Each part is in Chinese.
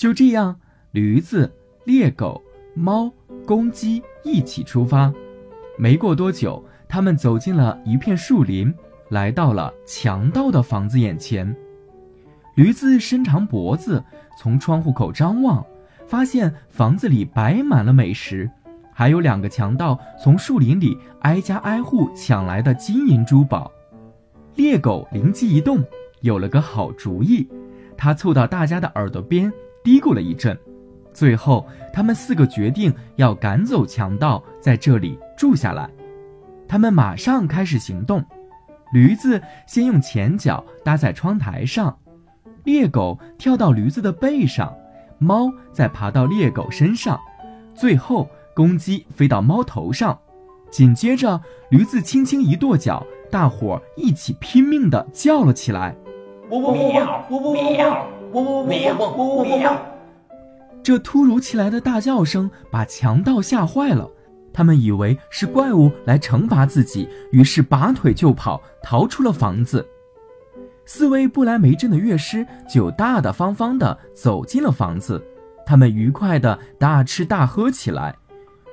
就这样，驴子、猎狗、猫、公鸡一起出发。没过多久，他们走进了一片树林，来到了强盗的房子眼前。驴子伸长脖子，从窗户口张望，发现房子里摆满了美食，还有两个强盗从树林里挨家挨户抢来的金银珠宝。猎狗灵机一动，有了个好主意，他凑到大家的耳朵边。嘀咕了一阵，最后他们四个决定要赶走强盗，在这里住下来。他们马上开始行动。驴子先用前脚搭在窗台上，猎狗跳到驴子的背上，猫再爬到猎狗身上，最后公鸡飞到猫头上。紧接着，驴子轻轻一跺脚，大伙儿一起拼命地叫了起来：“汪汪汪汪汪汪汪！”汪汪汪汪汪汪！这突如其来的大叫声把强盗吓坏了，他们以为是怪物来惩罚自己，于是拔腿就跑，逃出了房子。四位不来梅镇的乐师就大大方方地走进了房子，他们愉快地大吃大喝起来。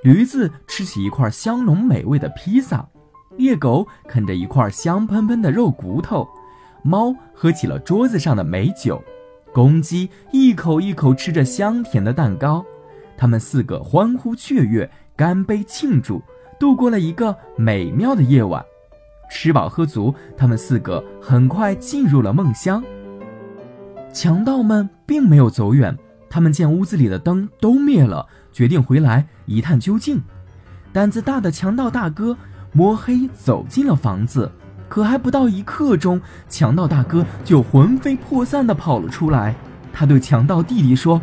驴子吃起一块香浓美味的披萨，猎狗啃着一块香喷喷的肉骨头，猫喝起了桌子上的美酒。公鸡一口一口吃着香甜的蛋糕，他们四个欢呼雀跃，干杯庆祝，度过了一个美妙的夜晚。吃饱喝足，他们四个很快进入了梦乡。强盗们并没有走远，他们见屋子里的灯都灭了，决定回来一探究竟。胆子大的强盗大哥摸黑走进了房子。可还不到一刻钟，强盗大哥就魂飞魄散地跑了出来。他对强盗弟弟说：“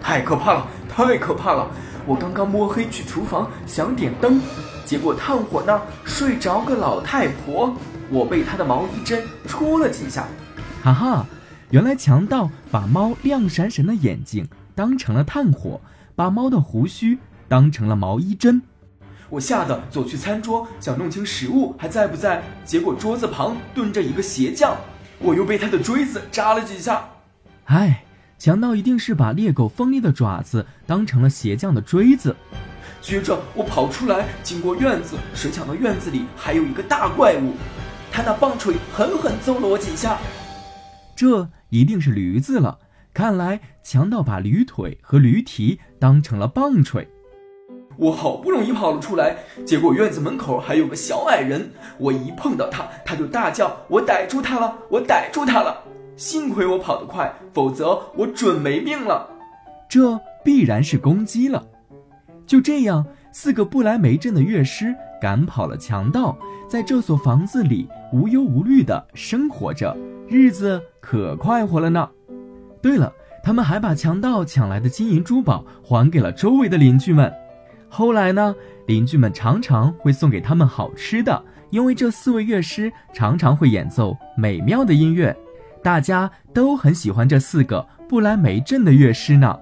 太可怕了，太可怕了！我刚刚摸黑去厨房想点灯，结果炭火那儿睡着个老太婆，我被她的毛衣针戳了几下。哈哈，原来强盗把猫亮闪闪的眼睛当成了炭火，把猫的胡须当成了毛衣针。”我吓得走去餐桌，想弄清食物还在不在，结果桌子旁蹲着一个鞋匠，我又被他的锥子扎了几下。唉，强盗一定是把猎狗锋利的爪子当成了鞋匠的锥子。接着我跑出来，经过院子，谁想到院子里还有一个大怪物，他那棒槌狠狠揍了我几下。这一定是驴子了，看来强盗把驴腿和驴蹄当成了棒槌。我好不容易跑了出来，结果院子门口还有个小矮人，我一碰到他，他就大叫：“我逮住他了！我逮住他了！”幸亏我跑得快，否则我准没命了。这必然是公鸡了。就这样，四个不来梅镇的乐师赶跑了强盗，在这所房子里无忧无虑地生活着，日子可快活了呢。对了，他们还把强盗抢来的金银珠宝还给了周围的邻居们。后来呢，邻居们常常会送给他们好吃的，因为这四位乐师常常会演奏美妙的音乐，大家都很喜欢这四个不来梅镇的乐师呢。